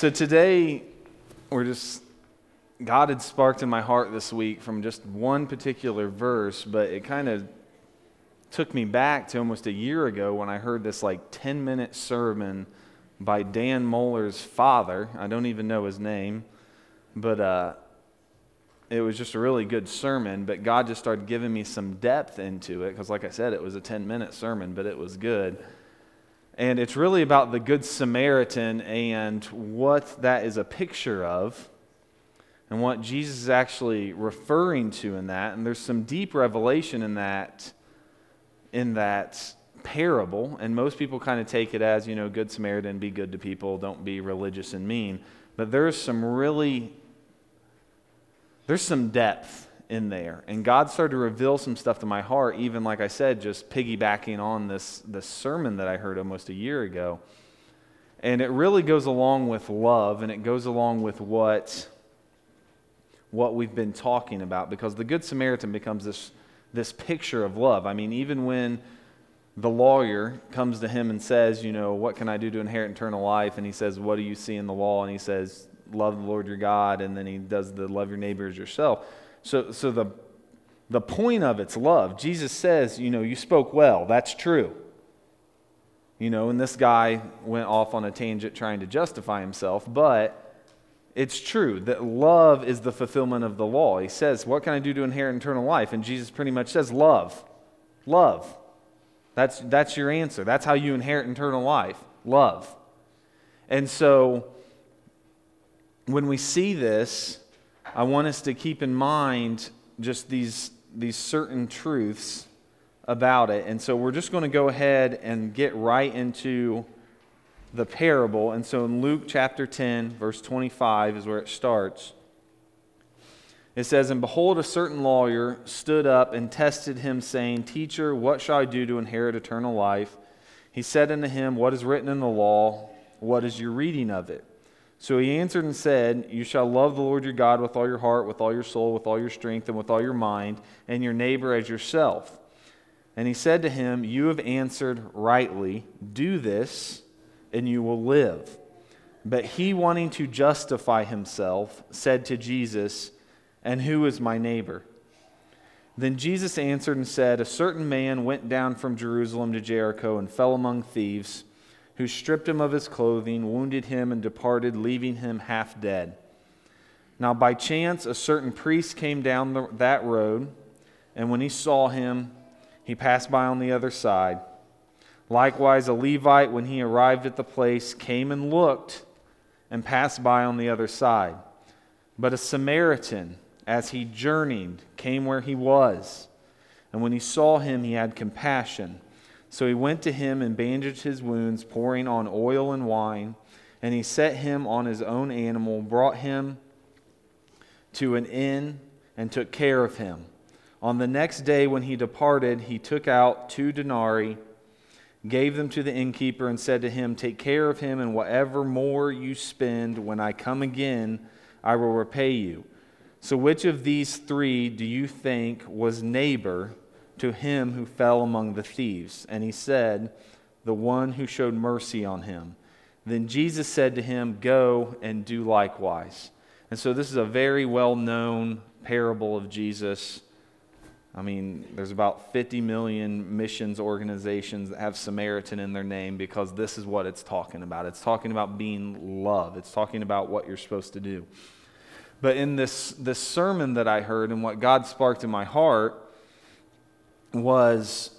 So today, we're just, God had sparked in my heart this week from just one particular verse, but it kind of took me back to almost a year ago when I heard this like 10 minute sermon by Dan Mohler's father. I don't even know his name, but uh, it was just a really good sermon. But God just started giving me some depth into it because, like I said, it was a 10 minute sermon, but it was good. And it's really about the Good Samaritan and what that is a picture of and what Jesus is actually referring to in that. And there's some deep revelation in that in that parable. And most people kind of take it as, you know, Good Samaritan, be good to people, don't be religious and mean. But there's some really there's some depth in there. And God started to reveal some stuff to my heart, even like I said, just piggybacking on this, this sermon that I heard almost a year ago. And it really goes along with love and it goes along with what, what we've been talking about because the Good Samaritan becomes this, this picture of love. I mean, even when the lawyer comes to him and says, You know, what can I do to inherit eternal life? And he says, What do you see in the law? And he says, Love the Lord your God. And then he does the love your neighbor as yourself. So, so the, the point of it's love. Jesus says, you know, you spoke well. That's true. You know, and this guy went off on a tangent trying to justify himself, but it's true that love is the fulfillment of the law. He says, What can I do to inherit eternal life? And Jesus pretty much says, Love. Love. That's, that's your answer. That's how you inherit eternal life. Love. And so when we see this, I want us to keep in mind just these, these certain truths about it. And so we're just going to go ahead and get right into the parable. And so in Luke chapter 10, verse 25 is where it starts. It says, And behold, a certain lawyer stood up and tested him, saying, Teacher, what shall I do to inherit eternal life? He said unto him, What is written in the law? What is your reading of it? So he answered and said, You shall love the Lord your God with all your heart, with all your soul, with all your strength, and with all your mind, and your neighbor as yourself. And he said to him, You have answered rightly. Do this, and you will live. But he, wanting to justify himself, said to Jesus, And who is my neighbor? Then Jesus answered and said, A certain man went down from Jerusalem to Jericho and fell among thieves who stripped him of his clothing, wounded him, and departed, leaving him half dead. Now, by chance, a certain priest came down the, that road, and when he saw him, he passed by on the other side. Likewise, a Levite, when he arrived at the place, came and looked and passed by on the other side. But a Samaritan, as he journeyed, came where he was. And when he saw him, he had compassion so he went to him and bandaged his wounds, pouring on oil and wine. And he set him on his own animal, brought him to an inn, and took care of him. On the next day, when he departed, he took out two denarii, gave them to the innkeeper, and said to him, Take care of him, and whatever more you spend, when I come again, I will repay you. So, which of these three do you think was neighbor to him who fell among the thieves. And he said, The one who showed mercy on him. Then Jesus said to him, Go and do likewise. And so this is a very well known parable of Jesus. I mean, there's about 50 million missions organizations that have Samaritan in their name because this is what it's talking about. It's talking about being love, it's talking about what you're supposed to do. But in this, this sermon that I heard and what God sparked in my heart, was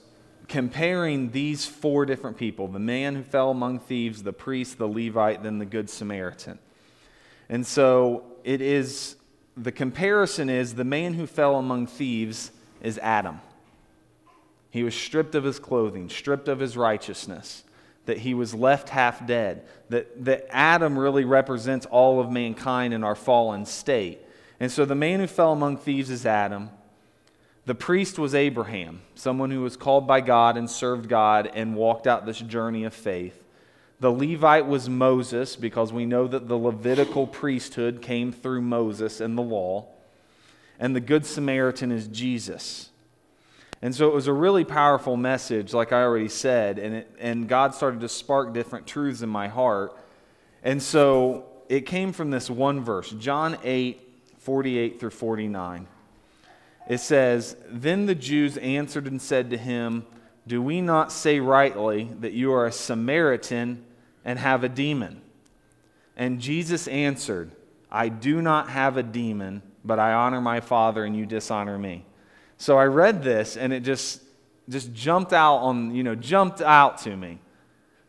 comparing these four different people the man who fell among thieves, the priest, the Levite, then the Good Samaritan. And so it is the comparison is the man who fell among thieves is Adam. He was stripped of his clothing, stripped of his righteousness, that he was left half dead, that, that Adam really represents all of mankind in our fallen state. And so the man who fell among thieves is Adam. The priest was Abraham, someone who was called by God and served God and walked out this journey of faith. The Levite was Moses, because we know that the Levitical priesthood came through Moses and the law. And the Good Samaritan is Jesus. And so it was a really powerful message, like I already said, and, it, and God started to spark different truths in my heart. And so it came from this one verse, John 8, 48 through 49. It says, Then the Jews answered and said to him, Do we not say rightly that you are a Samaritan and have a demon? And Jesus answered, I do not have a demon, but I honor my Father and you dishonor me. So I read this and it just just jumped out on, you know, jumped out to me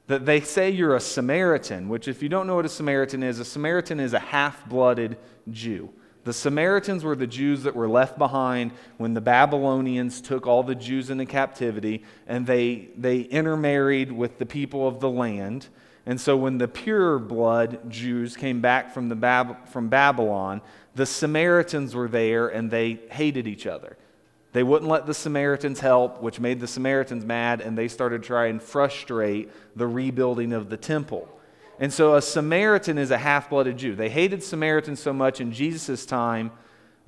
that they say you're a Samaritan, which, if you don't know what a Samaritan is, a Samaritan is a half blooded Jew. The Samaritans were the Jews that were left behind when the Babylonians took all the Jews into captivity and they, they intermarried with the people of the land. And so when the pure blood Jews came back from, the Bab- from Babylon, the Samaritans were there and they hated each other. They wouldn't let the Samaritans help, which made the Samaritans mad, and they started trying to frustrate the rebuilding of the temple. And so a Samaritan is a half blooded Jew. They hated Samaritans so much in Jesus' time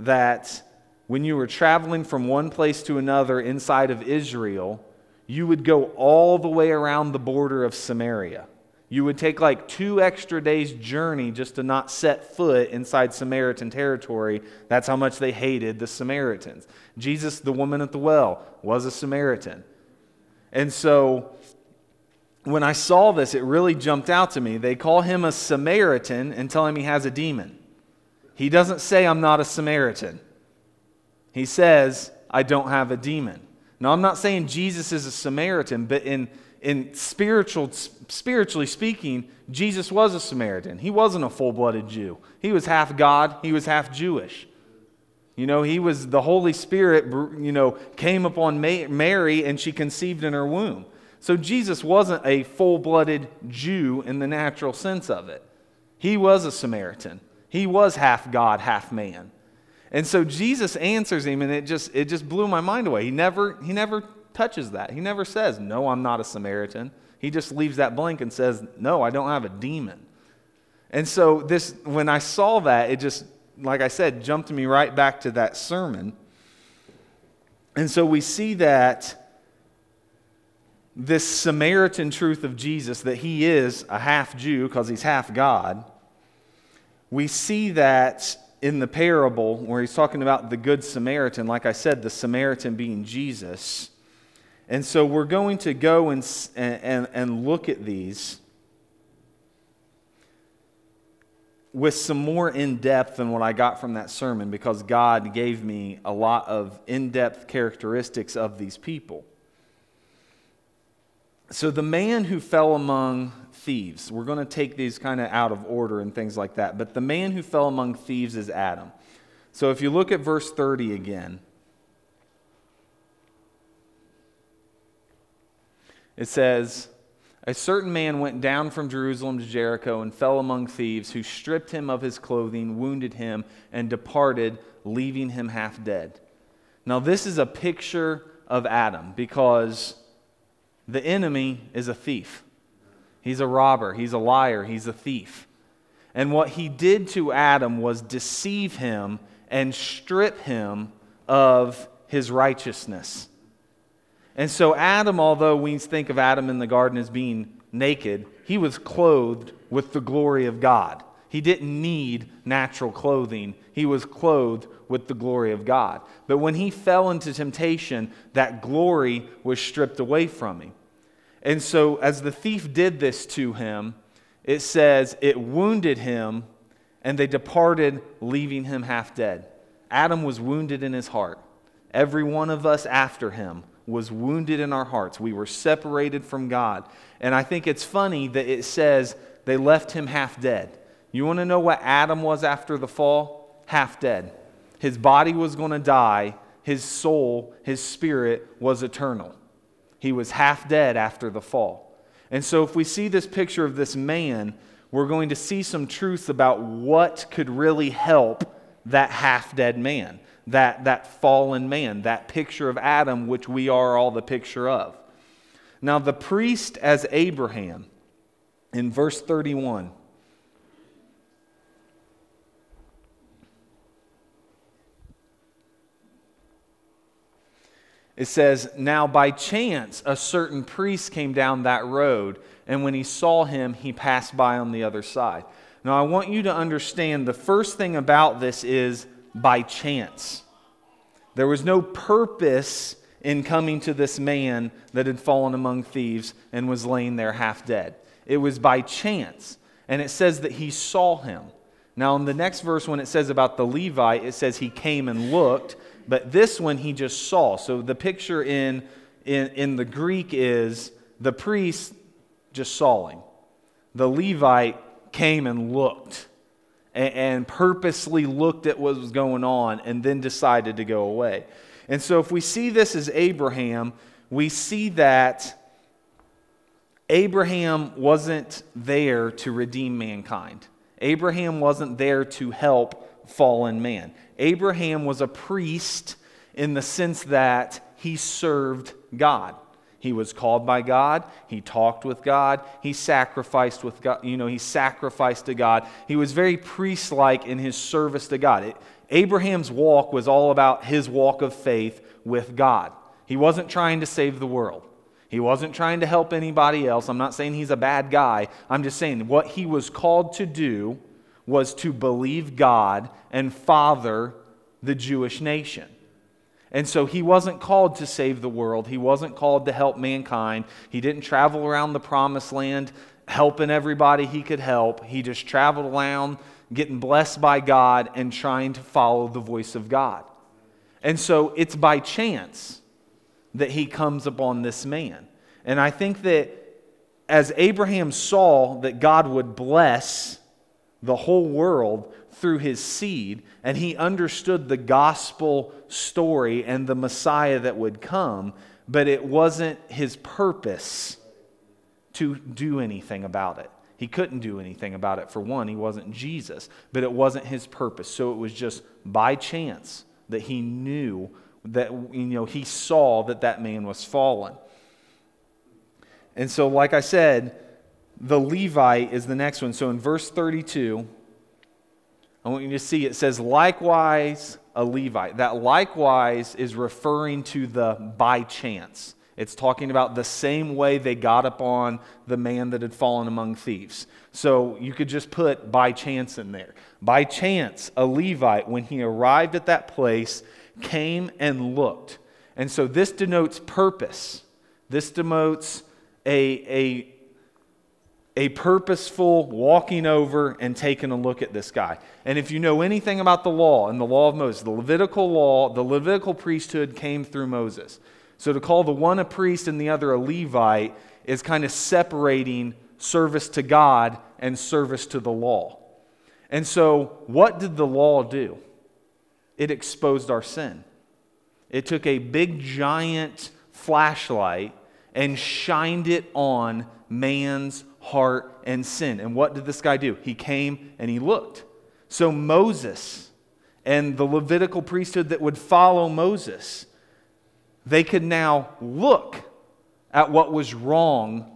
that when you were traveling from one place to another inside of Israel, you would go all the way around the border of Samaria. You would take like two extra days' journey just to not set foot inside Samaritan territory. That's how much they hated the Samaritans. Jesus, the woman at the well, was a Samaritan. And so when I saw this, it really jumped out to me. They call him a Samaritan and tell him he has a demon. He doesn't say, I'm not a Samaritan. He says, I don't have a demon. Now, I'm not saying Jesus is a Samaritan, but in in spiritual, spiritually speaking, Jesus was a Samaritan. He wasn't a full blooded Jew. He was half God, he was half Jewish. You know, he was the Holy Spirit, you know, came upon Mary and she conceived in her womb. So Jesus wasn't a full blooded Jew in the natural sense of it. He was a Samaritan. He was half God, half man. And so Jesus answers him, and it just, it just blew my mind away. He never, he never touches that. He never says, No, I'm not a Samaritan. He just leaves that blank and says, No, I don't have a demon. And so, this, when I saw that, it just, like I said, jumped me right back to that sermon. And so we see that this Samaritan truth of Jesus, that he is a half Jew because he's half God, we see that in the parable where he's talking about the Good Samaritan, like I said, the Samaritan being Jesus. And so we're going to go and, and, and look at these with some more in depth than what I got from that sermon because God gave me a lot of in depth characteristics of these people. So, the man who fell among thieves, we're going to take these kind of out of order and things like that, but the man who fell among thieves is Adam. So, if you look at verse 30 again, It says, A certain man went down from Jerusalem to Jericho and fell among thieves, who stripped him of his clothing, wounded him, and departed, leaving him half dead. Now, this is a picture of Adam because the enemy is a thief. He's a robber, he's a liar, he's a thief. And what he did to Adam was deceive him and strip him of his righteousness. And so, Adam, although we think of Adam in the garden as being naked, he was clothed with the glory of God. He didn't need natural clothing, he was clothed with the glory of God. But when he fell into temptation, that glory was stripped away from him. And so, as the thief did this to him, it says it wounded him, and they departed, leaving him half dead. Adam was wounded in his heart. Every one of us after him was wounded in our hearts. We were separated from God. And I think it's funny that it says they left him half dead. You want to know what Adam was after the fall? Half dead. His body was going to die, his soul, his spirit was eternal. He was half dead after the fall. And so, if we see this picture of this man, we're going to see some truth about what could really help that half dead man that, that fallen man, that picture of Adam, which we are all the picture of. Now, the priest as Abraham, in verse 31, It says, Now by chance a certain priest came down that road, and when he saw him, he passed by on the other side. Now, I want you to understand the first thing about this is by chance. There was no purpose in coming to this man that had fallen among thieves and was laying there half dead. It was by chance. And it says that he saw him. Now, in the next verse, when it says about the Levite, it says he came and looked, but this one he just saw. So the picture in, in, in the Greek is the priest just sawing. The Levite came and looked and, and purposely looked at what was going on and then decided to go away. And so, if we see this as Abraham, we see that Abraham wasn't there to redeem mankind. Abraham wasn't there to help fallen man. Abraham was a priest in the sense that he served God. He was called by God. He talked with God. He sacrificed with God. You know, he sacrificed to God. He was very priest like in his service to God. It, Abraham's walk was all about his walk of faith with God. He wasn't trying to save the world. He wasn't trying to help anybody else. I'm not saying he's a bad guy. I'm just saying what he was called to do was to believe God and father the Jewish nation. And so he wasn't called to save the world. He wasn't called to help mankind. He didn't travel around the promised land helping everybody he could help. He just traveled around getting blessed by God and trying to follow the voice of God. And so it's by chance that he comes upon this man. And I think that as Abraham saw that God would bless the whole world through his seed, and he understood the gospel story and the Messiah that would come, but it wasn't his purpose to do anything about it. He couldn't do anything about it. For one, he wasn't Jesus, but it wasn't his purpose. So it was just by chance that he knew that, you know, he saw that that man was fallen. And so, like I said, the Levite is the next one. So in verse 32, I want you to see it says, likewise a Levite. That likewise is referring to the by chance. It's talking about the same way they got upon the man that had fallen among thieves. So you could just put by chance in there. By chance, a Levite, when he arrived at that place, came and looked. And so this denotes purpose. This denotes a, a a purposeful walking over and taking a look at this guy. And if you know anything about the law and the law of Moses, the Levitical law, the Levitical priesthood came through Moses. So to call the one a priest and the other a Levite is kind of separating service to God and service to the law. And so, what did the law do? It exposed our sin. It took a big, giant flashlight and shined it on man's heart, and sin. And what did this guy do? He came and he looked. So Moses and the Levitical priesthood that would follow Moses, they could now look at what was wrong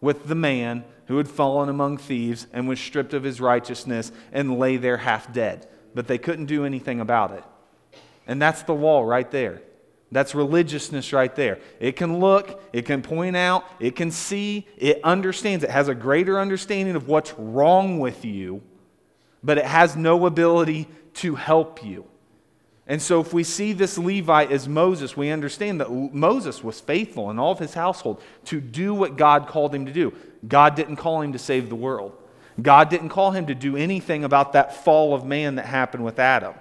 with the man who had fallen among thieves and was stripped of his righteousness and lay there half dead. But they couldn't do anything about it. And that's the law right there. That's religiousness right there. It can look, it can point out, it can see, it understands, it has a greater understanding of what's wrong with you, but it has no ability to help you. And so, if we see this Levite as Moses, we understand that Moses was faithful in all of his household to do what God called him to do. God didn't call him to save the world, God didn't call him to do anything about that fall of man that happened with Adam.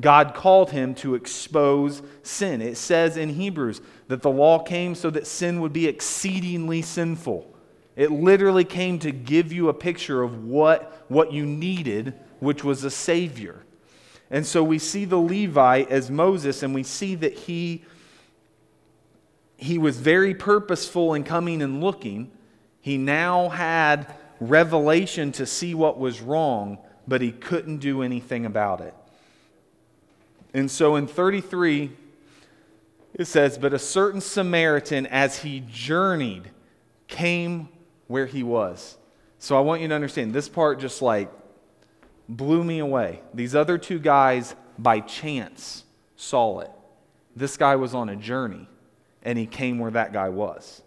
God called him to expose sin. It says in Hebrews that the law came so that sin would be exceedingly sinful. It literally came to give you a picture of what, what you needed, which was a Savior. And so we see the Levite as Moses, and we see that he, he was very purposeful in coming and looking. He now had revelation to see what was wrong, but he couldn't do anything about it. And so in 33, it says, But a certain Samaritan, as he journeyed, came where he was. So I want you to understand this part just like blew me away. These other two guys, by chance, saw it. This guy was on a journey, and he came where that guy was.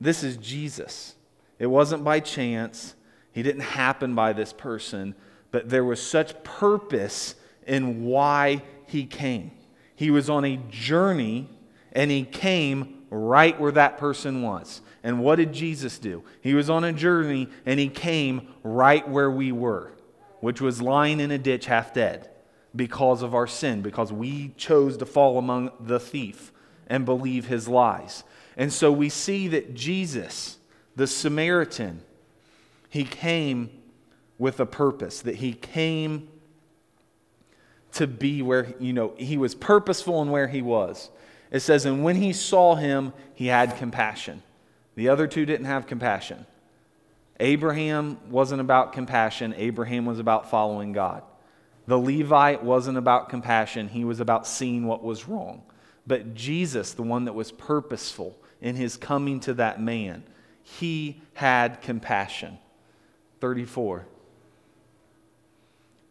This is Jesus. It wasn't by chance, He didn't happen by this person, but there was such purpose in why he came. He was on a journey and he came right where that person was. And what did Jesus do? He was on a journey and he came right where we were, which was lying in a ditch half dead because of our sin, because we chose to fall among the thief and believe his lies. And so we see that Jesus, the Samaritan, he came with a purpose, that he came to be where, you know, he was purposeful in where he was. It says, and when he saw him, he had compassion. The other two didn't have compassion. Abraham wasn't about compassion, Abraham was about following God. The Levite wasn't about compassion, he was about seeing what was wrong. But Jesus, the one that was purposeful in his coming to that man, he had compassion. 34.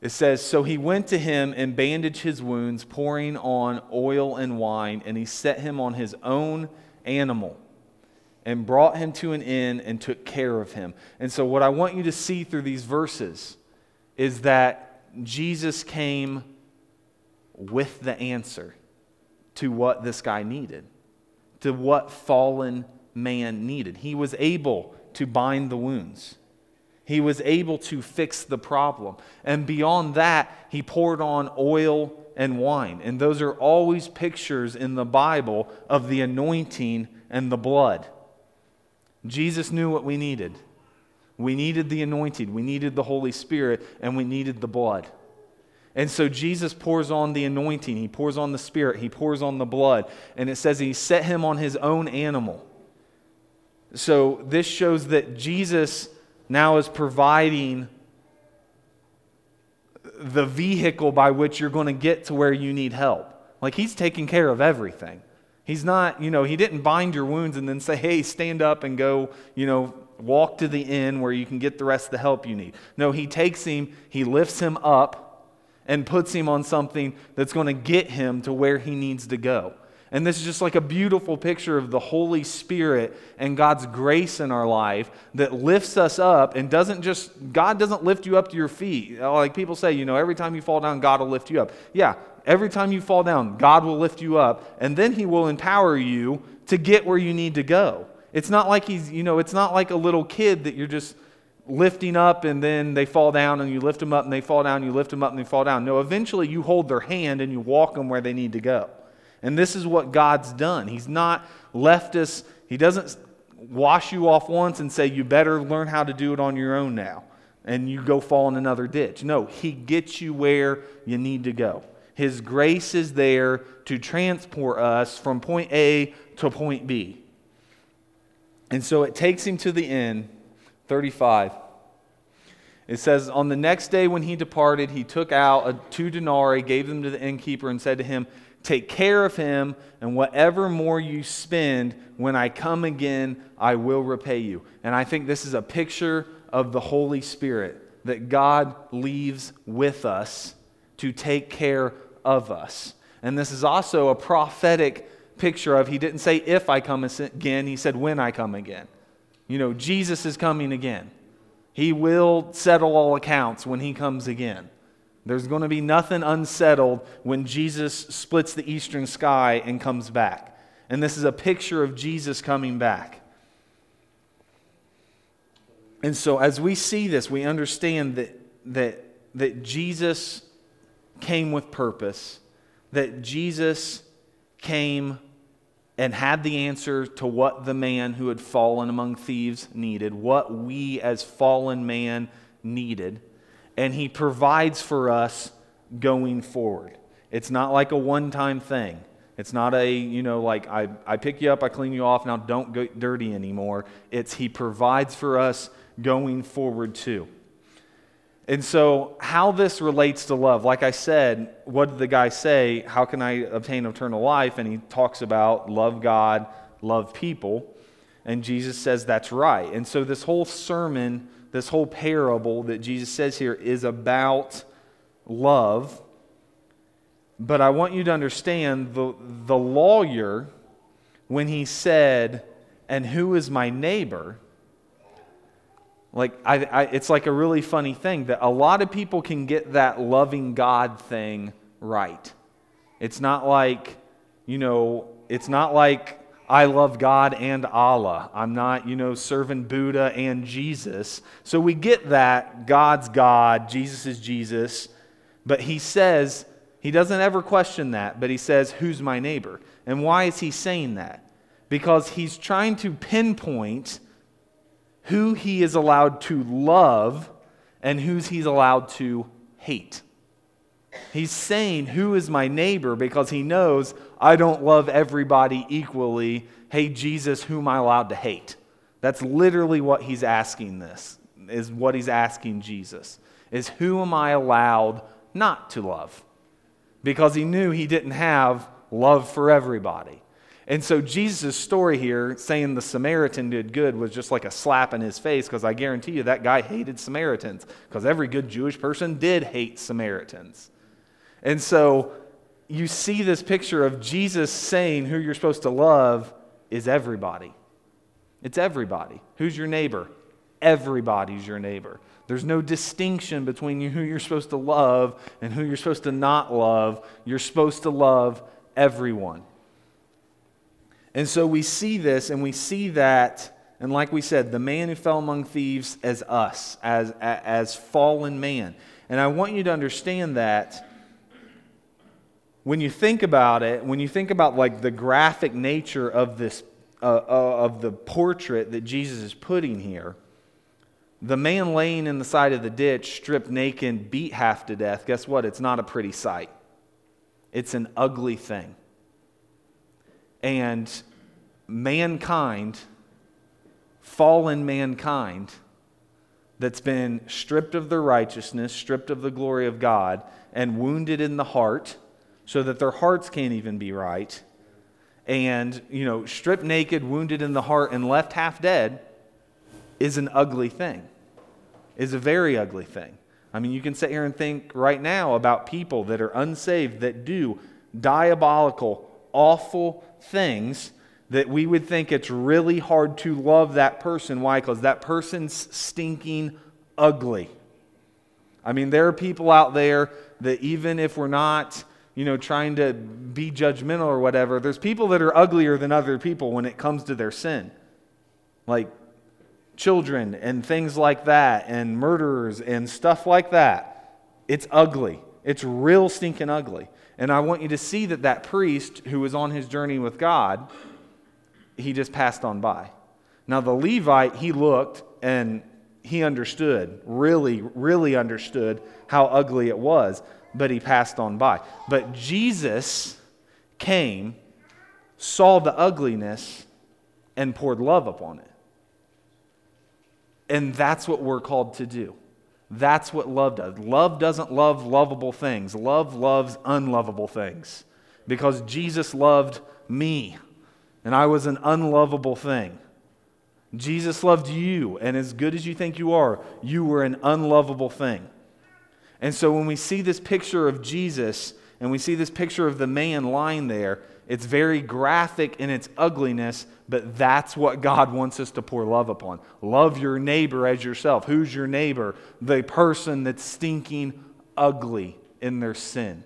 It says, So he went to him and bandaged his wounds, pouring on oil and wine, and he set him on his own animal and brought him to an inn and took care of him. And so, what I want you to see through these verses is that Jesus came with the answer to what this guy needed, to what fallen man needed. He was able to bind the wounds. He was able to fix the problem. And beyond that, he poured on oil and wine. And those are always pictures in the Bible of the anointing and the blood. Jesus knew what we needed. We needed the anointed, we needed the Holy Spirit, and we needed the blood. And so Jesus pours on the anointing, he pours on the Spirit, he pours on the blood. And it says he set him on his own animal. So this shows that Jesus now is providing the vehicle by which you're going to get to where you need help. Like he's taking care of everything. He's not, you know, he didn't bind your wounds and then say, hey, stand up and go, you know, walk to the inn where you can get the rest of the help you need. No, he takes him, he lifts him up and puts him on something that's going to get him to where he needs to go. And this is just like a beautiful picture of the Holy Spirit and God's grace in our life that lifts us up and doesn't just, God doesn't lift you up to your feet. Like people say, you know, every time you fall down, God will lift you up. Yeah, every time you fall down, God will lift you up and then He will empower you to get where you need to go. It's not like He's, you know, it's not like a little kid that you're just lifting up and then they fall down and you lift them up and they fall down, and you lift them up and they fall down. No, eventually you hold their hand and you walk them where they need to go. And this is what God's done. He's not left us, He doesn't wash you off once and say, you better learn how to do it on your own now. And you go fall in another ditch. No, He gets you where you need to go. His grace is there to transport us from point A to point B. And so it takes him to the inn, 35. It says, On the next day when he departed, he took out a, two denarii, gave them to the innkeeper, and said to him, Take care of him, and whatever more you spend, when I come again, I will repay you. And I think this is a picture of the Holy Spirit that God leaves with us to take care of us. And this is also a prophetic picture of, he didn't say if I come again, he said when I come again. You know, Jesus is coming again. He will settle all accounts when he comes again. There's going to be nothing unsettled when Jesus splits the eastern sky and comes back. And this is a picture of Jesus coming back. And so, as we see this, we understand that, that, that Jesus came with purpose, that Jesus came and had the answer to what the man who had fallen among thieves needed, what we as fallen man needed and He provides for us going forward. It's not like a one time thing. It's not a, you know, like I, I pick you up, I clean you off, now don't get dirty anymore. It's He provides for us going forward too. And so, how this relates to love, like I said, what did the guy say? How can I obtain eternal life? And he talks about love God, love people. And Jesus says that's right. And so, this whole sermon this whole parable that Jesus says here is about love. But I want you to understand the, the lawyer, when he said, And who is my neighbor? Like, I, I, it's like a really funny thing that a lot of people can get that loving God thing right. It's not like, you know, it's not like I love God and Allah. I'm not, you know, serving Buddha and Jesus. So we get that God's God, Jesus is Jesus. But he says, he doesn't ever question that, but he says, Who's my neighbor? And why is he saying that? Because he's trying to pinpoint who he is allowed to love and who's he's allowed to hate. He's saying, Who is my neighbor? because he knows I don't love everybody equally. Hey, Jesus, who am I allowed to hate? That's literally what he's asking this, is what he's asking Jesus, is who am I allowed not to love? Because he knew he didn't have love for everybody. And so Jesus' story here, saying the Samaritan did good, was just like a slap in his face because I guarantee you that guy hated Samaritans because every good Jewish person did hate Samaritans. And so you see this picture of Jesus saying who you're supposed to love is everybody. It's everybody. Who's your neighbor? Everybody's your neighbor. There's no distinction between who you're supposed to love and who you're supposed to not love. You're supposed to love everyone. And so we see this and we see that, and like we said, the man who fell among thieves as us, as, as fallen man. And I want you to understand that when you think about it, when you think about like the graphic nature of this, uh, uh, of the portrait that Jesus is putting here, the man laying in the side of the ditch, stripped naked, beat half to death, guess what? It's not a pretty sight. It's an ugly thing. And mankind, fallen mankind, that's been stripped of their righteousness, stripped of the glory of God, and wounded in the heart so that their hearts can't even be right, and, you know, stripped naked, wounded in the heart, and left half dead is an ugly thing, is a very ugly thing. I mean, you can sit here and think right now about people that are unsaved that do diabolical, awful things that we would think it's really hard to love that person. Why? Because that person's stinking ugly. I mean, there are people out there that even if we're not you know, trying to be judgmental or whatever. There's people that are uglier than other people when it comes to their sin. Like children and things like that, and murderers and stuff like that. It's ugly. It's real stinking ugly. And I want you to see that that priest who was on his journey with God, he just passed on by. Now, the Levite, he looked and he understood, really, really understood how ugly it was but he passed on by. But Jesus came, saw the ugliness, and poured love upon it. And that's what we're called to do. That's what love does. Love doesn't love lovable things, love loves unlovable things. Because Jesus loved me, and I was an unlovable thing. Jesus loved you, and as good as you think you are, you were an unlovable thing. And so when we see this picture of Jesus and we see this picture of the man lying there, it's very graphic in its ugliness, but that's what God wants us to pour love upon. Love your neighbor as yourself. Who's your neighbor? The person that's stinking ugly in their sin.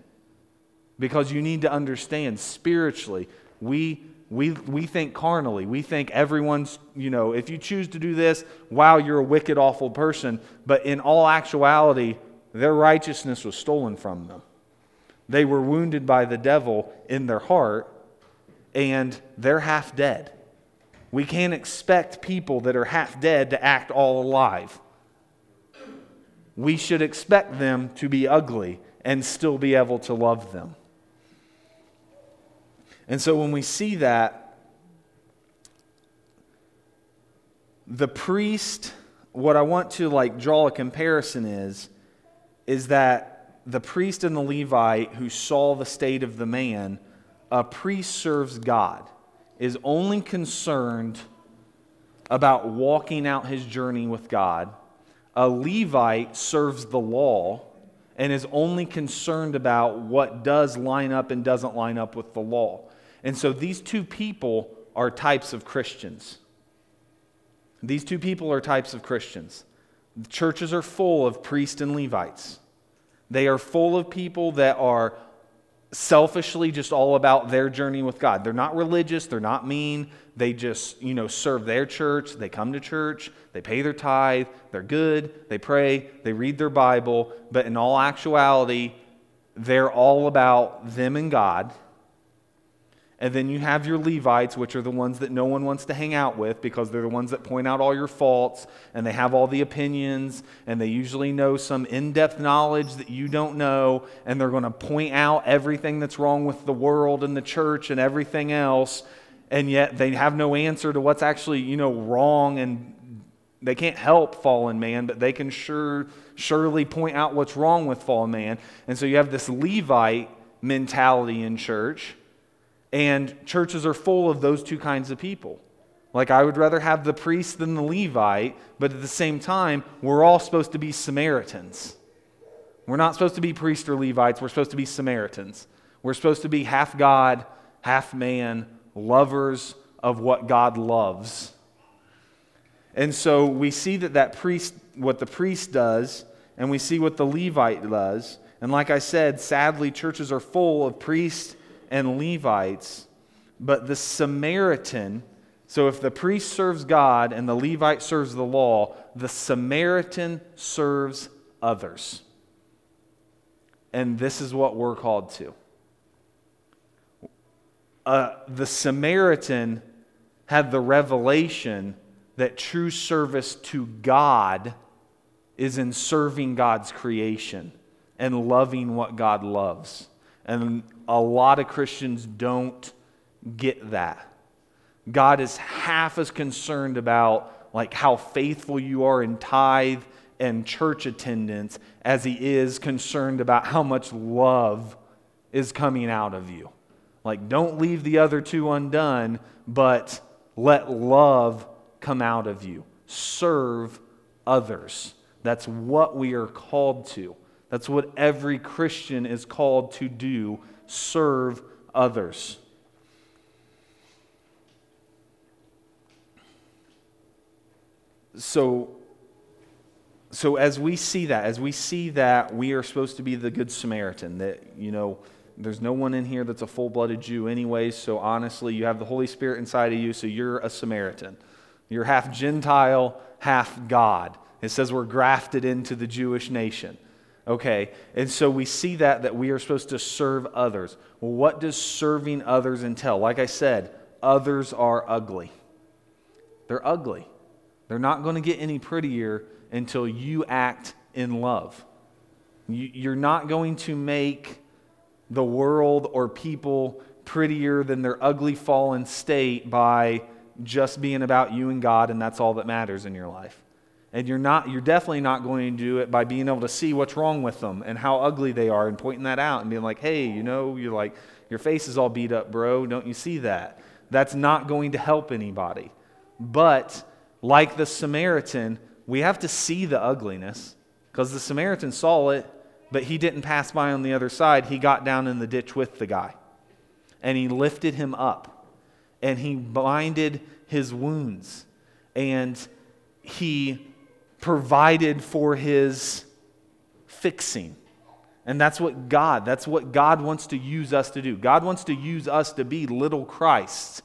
Because you need to understand spiritually, we we, we think carnally. We think everyone's, you know, if you choose to do this, wow, you're a wicked, awful person. But in all actuality, their righteousness was stolen from them. They were wounded by the devil in their heart, and they're half dead. We can't expect people that are half dead to act all alive. We should expect them to be ugly and still be able to love them. And so when we see that, the priest, what I want to like draw a comparison is is that the priest and the Levite who saw the state of the man, a priest serves God, is only concerned about walking out his journey with God. A Levite serves the law and is only concerned about what does line up and doesn't line up with the law. And so these two people are types of Christians. These two people are types of Christians. The churches are full of priests and Levites. They are full of people that are selfishly just all about their journey with God. They're not religious, they're not mean. They just, you know, serve their church, they come to church, they pay their tithe, they're good, they pray, they read their Bible, but in all actuality, they're all about them and God and then you have your Levites, which are the ones that no one wants to hang out with because they're the ones that point out all your faults and they have all the opinions and they usually know some in depth knowledge that you don't know and they're going to point out everything that's wrong with the world and the church and everything else. And yet they have no answer to what's actually, you know, wrong and they can't help fallen man, but they can sure surely point out what's wrong with fallen man. And so you have this Levite mentality in church and churches are full of those two kinds of people. Like, I would rather have the priest than the Levite, but at the same time, we're all supposed to be Samaritans. We're not supposed to be priests or Levites, we're supposed to be Samaritans. We're supposed to be half God, half man, lovers of what God loves. And so we see that that priest, what the priest does, and we see what the Levite does. And like I said, sadly, churches are full of priests and Levites, but the Samaritan, so if the priest serves God and the Levite serves the law, the Samaritan serves others. And this is what we're called to. Uh, the Samaritan had the revelation that true service to God is in serving God's creation and loving what God loves. And a lot of Christians don't get that. God is half as concerned about like how faithful you are in tithe and church attendance as he is concerned about how much love is coming out of you. Like don't leave the other two undone, but let love come out of you. Serve others. That's what we are called to. That's what every Christian is called to do serve others. So, so as we see that, as we see that we are supposed to be the Good Samaritan, that, you know, there's no one in here that's a full blooded Jew, anyways. So honestly, you have the Holy Spirit inside of you, so you're a Samaritan. You're half Gentile, half God. It says we're grafted into the Jewish nation. Okay, and so we see that that we are supposed to serve others. Well, what does serving others entail? Like I said, others are ugly. They're ugly. They're not going to get any prettier until you act in love. You're not going to make the world or people prettier than their ugly, fallen state by just being about you and God, and that's all that matters in your life. And you're, not, you're definitely not going to do it by being able to see what's wrong with them and how ugly they are and pointing that out and being like, hey, you know, you're like, your face is all beat up, bro. Don't you see that? That's not going to help anybody. But like the Samaritan, we have to see the ugliness because the Samaritan saw it, but he didn't pass by on the other side. He got down in the ditch with the guy and he lifted him up and he blinded his wounds and he provided for his fixing. And that's what God, that's what God wants to use us to do. God wants to use us to be little Christ.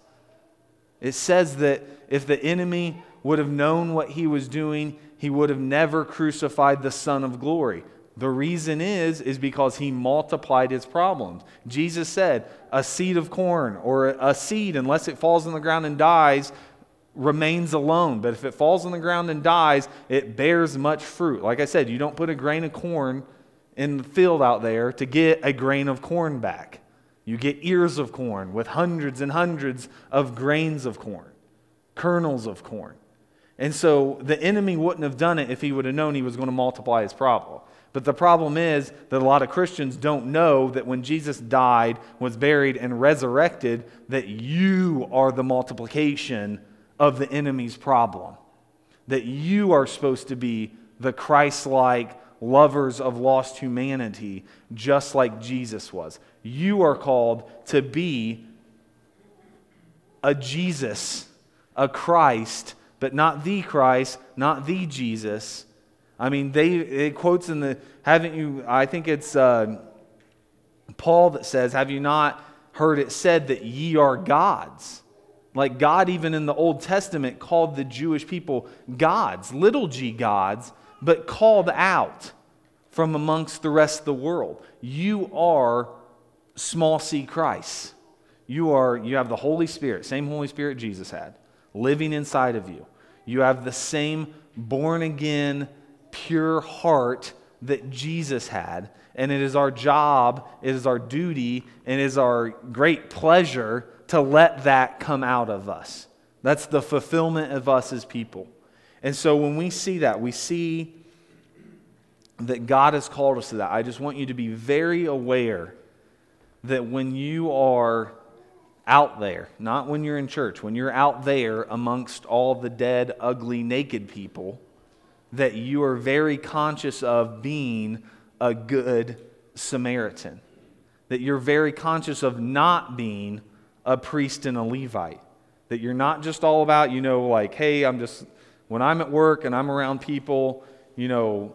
It says that if the enemy would have known what he was doing, he would have never crucified the Son of Glory. The reason is is because he multiplied his problems. Jesus said, "A seed of corn or a seed unless it falls on the ground and dies remains alone. But if it falls on the ground and dies, it bears much fruit. Like I said, you don't put a grain of corn in the field out there to get a grain of corn back. You get ears of corn with hundreds and hundreds of grains of corn, kernels of corn. And so the enemy wouldn't have done it if he would have known he was going to multiply his problem. But the problem is that a lot of Christians don't know that when Jesus died, was buried, and resurrected, that you are the multiplication of the enemy's problem. That you are supposed to be the Christ like lovers of lost humanity, just like Jesus was. You are called to be a Jesus, a Christ, but not the Christ, not the Jesus, I mean, they it quotes in the haven't you? I think it's uh, Paul that says, "Have you not heard it said that ye are gods?" Like God, even in the Old Testament, called the Jewish people gods, little g gods, but called out from amongst the rest of the world. You are small c Christ. You are you have the Holy Spirit, same Holy Spirit Jesus had, living inside of you. You have the same born again, pure heart that Jesus had. And it is our job, it is our duty, and it is our great pleasure to let that come out of us. That's the fulfillment of us as people. And so when we see that, we see that God has called us to that. I just want you to be very aware that when you are out there, not when you're in church, when you're out there amongst all the dead, ugly, naked people, that you are very conscious of being a good Samaritan. That you're very conscious of not being a priest and a Levite. That you're not just all about, you know, like, hey, I'm just, when I'm at work and I'm around people, you know,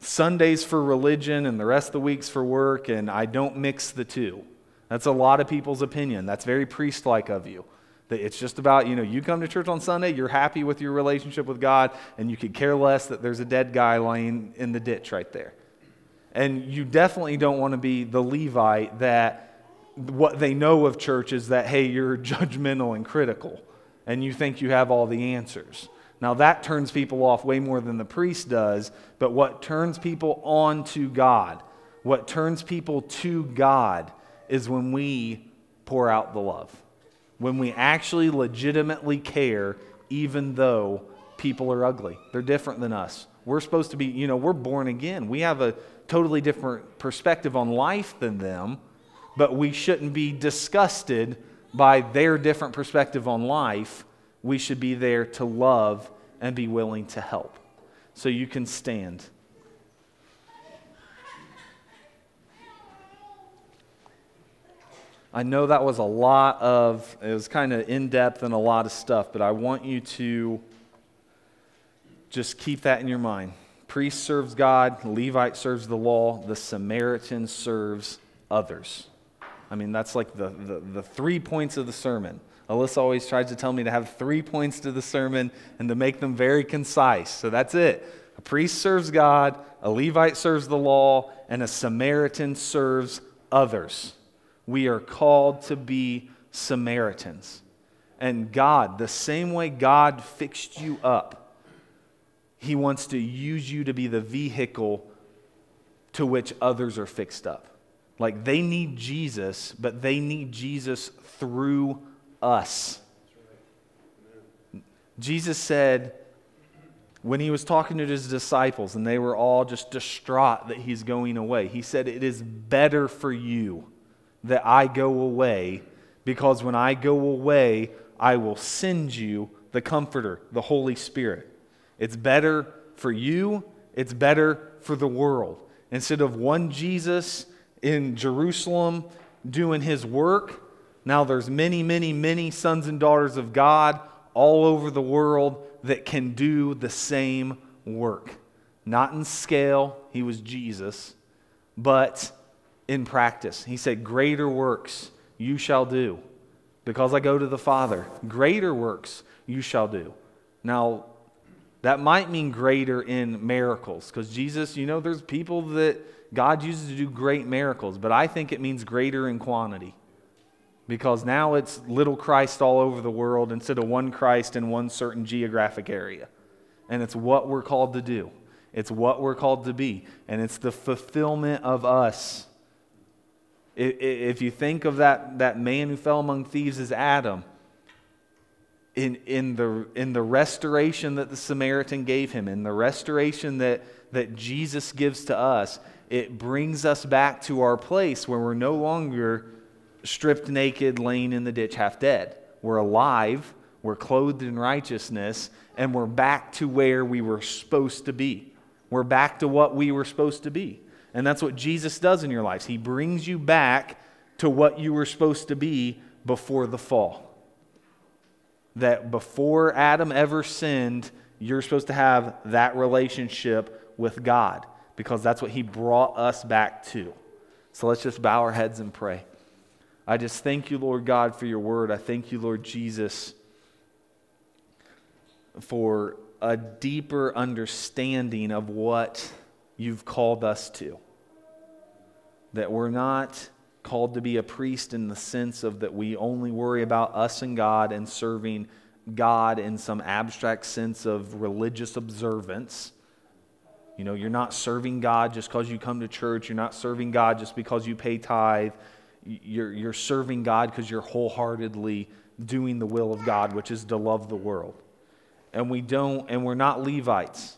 Sundays for religion and the rest of the weeks for work, and I don't mix the two. That's a lot of people's opinion. That's very priest like of you. That it's just about, you know, you come to church on Sunday, you're happy with your relationship with God, and you could care less that there's a dead guy lying in the ditch right there. And you definitely don't want to be the Levite that what they know of church is that, hey, you're judgmental and critical, and you think you have all the answers. Now, that turns people off way more than the priest does, but what turns people on to God, what turns people to God, is when we pour out the love. When we actually legitimately care, even though people are ugly. They're different than us. We're supposed to be, you know, we're born again. We have a totally different perspective on life than them, but we shouldn't be disgusted by their different perspective on life. We should be there to love and be willing to help. So you can stand. I know that was a lot of, it was kind of in depth and a lot of stuff, but I want you to just keep that in your mind. Priest serves God, Levite serves the law, the Samaritan serves others. I mean, that's like the, the, the, three points of the sermon. Alyssa always tries to tell me to have three points to the sermon and to make them very concise. So that's it. A priest serves God, a Levite serves the law, and a Samaritan serves others we are called to be Samaritans. And God, the same way God fixed you up, He wants to use you to be the vehicle to which others are fixed up. Like they need Jesus, but they need Jesus through us. Jesus said, when he was talking to his disciples and they were all just distraught that he's going away, he said, It is better for you that I go away, because when I go away, I will send you the Comforter, the Holy Spirit. It's better for you, it's better for the world. Instead of one Jesus in Jerusalem doing his work, now there's many, many, many sons and daughters of God all over the world that can do the same work. Not in scale, he was Jesus, but in practice. He said, Greater works you shall do because I go to the Father. Greater works you shall do. Now, that might mean greater in miracles because Jesus, you know, there's people that God uses to do great miracles, but I think it means greater in quantity. Because now it's little Christ all over the world instead of one Christ in one certain geographic area. And it's what we're called to do, it's what we're called to be, and it's the fulfillment of us. If you think of that, that man who fell among thieves as Adam, in, in, the, in the restoration that the Samaritan gave him, in the restoration that, that Jesus gives to us, it brings us back to our place where we're no longer stripped naked, laying in the ditch, half dead. We're alive, we're clothed in righteousness, and we're back to where we were supposed to be. We're back to what we were supposed to be. And that's what Jesus does in your lives. He brings you back to what you were supposed to be before the fall. That before Adam ever sinned, You're supposed to have that relationship with God because that's what He brought us back to. So let's just bow our heads and pray. I just thank you, Lord God, for your word. I thank you, Lord Jesus, for a deeper understanding of what you've called us to. That we're not called to be a priest in the sense of that we only worry about us and God and serving God in some abstract sense of religious observance. You know, you're not serving God just because you come to church. You're not serving God just because you pay tithe. You're, you're serving God because you're wholeheartedly doing the will of God, which is to love the world. And we don't, and we're not Levites.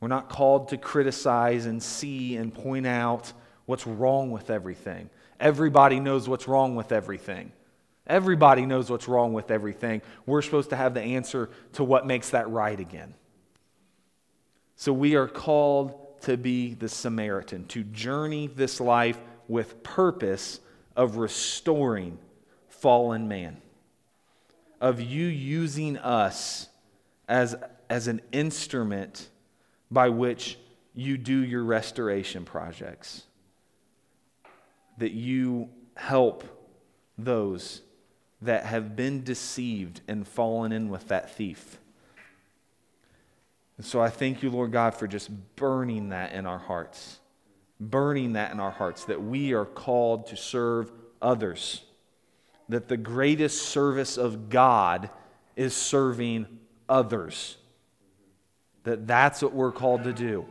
We're not called to criticize and see and point out what's wrong with everything. Everybody knows what's wrong with everything. Everybody knows what's wrong with everything. We're supposed to have the answer to what makes that right again. So we are called to be the Samaritan, to journey this life with purpose of restoring fallen man, of you using us as, as an instrument by which you do your restoration projects that you help those that have been deceived and fallen in with that thief. And so I thank you, Lord God, for just burning that in our hearts, burning that in our hearts, that we are called to serve others, that the greatest service of God is serving others, that that's what we're called to do,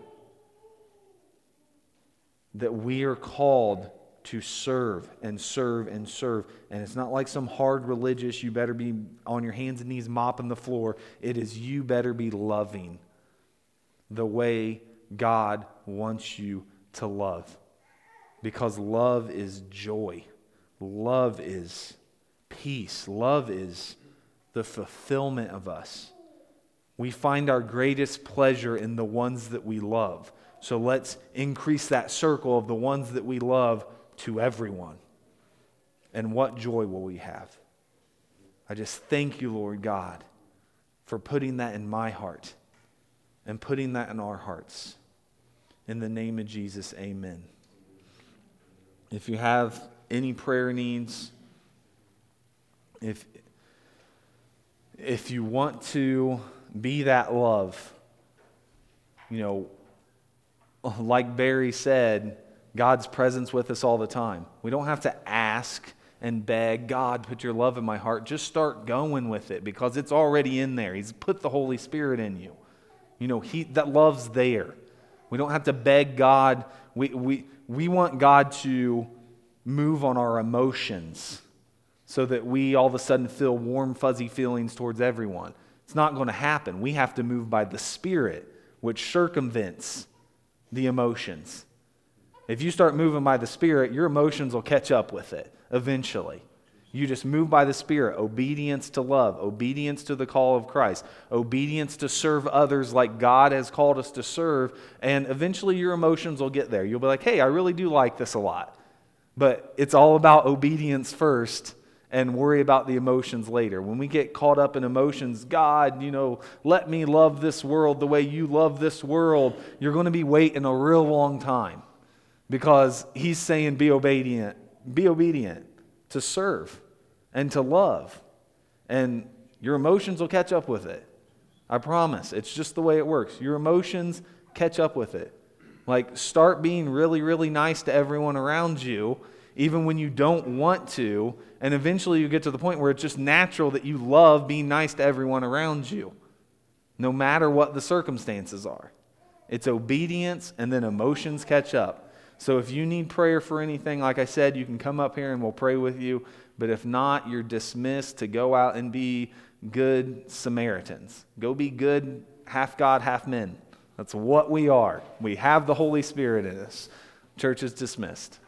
that we are called to serve and serve and serve. And it's not like some hard religious, you better be on your hands and knees mopping the floor. It is you better be loving the way God wants you to love. Because love is joy, love is peace, love is the fulfillment of us. We find our greatest pleasure in the ones that we love. So let's increase that circle of the ones that we love to everyone. And what joy will we have? I just thank you, Lord God, for putting that in my heart and putting that in our hearts. In the name of Jesus, amen. If you have any prayer needs, if, if you want to be that love, you know, like Barry said, God's presence with us all the time. We don't have to ask and beg, God, put your love in my heart. Just start going with it because it's already in there. He's put the Holy Spirit in you. You know, he, that love's there. We don't have to beg God. We, we, we want God to move on our emotions so that we all of a sudden feel warm, fuzzy feelings towards everyone. It's not going to happen. We have to move by the Spirit, which circumvents the emotions. If you start moving by the Spirit, your emotions will catch up with it eventually. You just move by the Spirit. Obedience to love, obedience to the call of Christ, obedience to serve others like God has called us to serve, and eventually your emotions will get there. You'll be like, hey, I really do like this a lot. But it's all about obedience first and worry about the emotions later. When we get caught up in emotions, God, you know, let me love this world the way you love this world, you're going to be waiting a real long time because he's saying be obedient, be obedient to serve and to love. And your emotions will catch up with it. I promise. It's just the way it works. Your emotions catch up with it. Like, start being really, really nice to everyone around you, even when you don't want to. And eventually you get to the point where it's just natural that you love being nice to everyone around you, no matter what the circumstances are. It's obedience, and then emotions catch up. So if you need prayer for anything, like I said, you can come up here and we'll pray with you. But if not, you're dismissed to go out and be good Samaritans. Go be good, half God, half men. That's what we are. We have the Holy Spirit in us. Church is dismissed.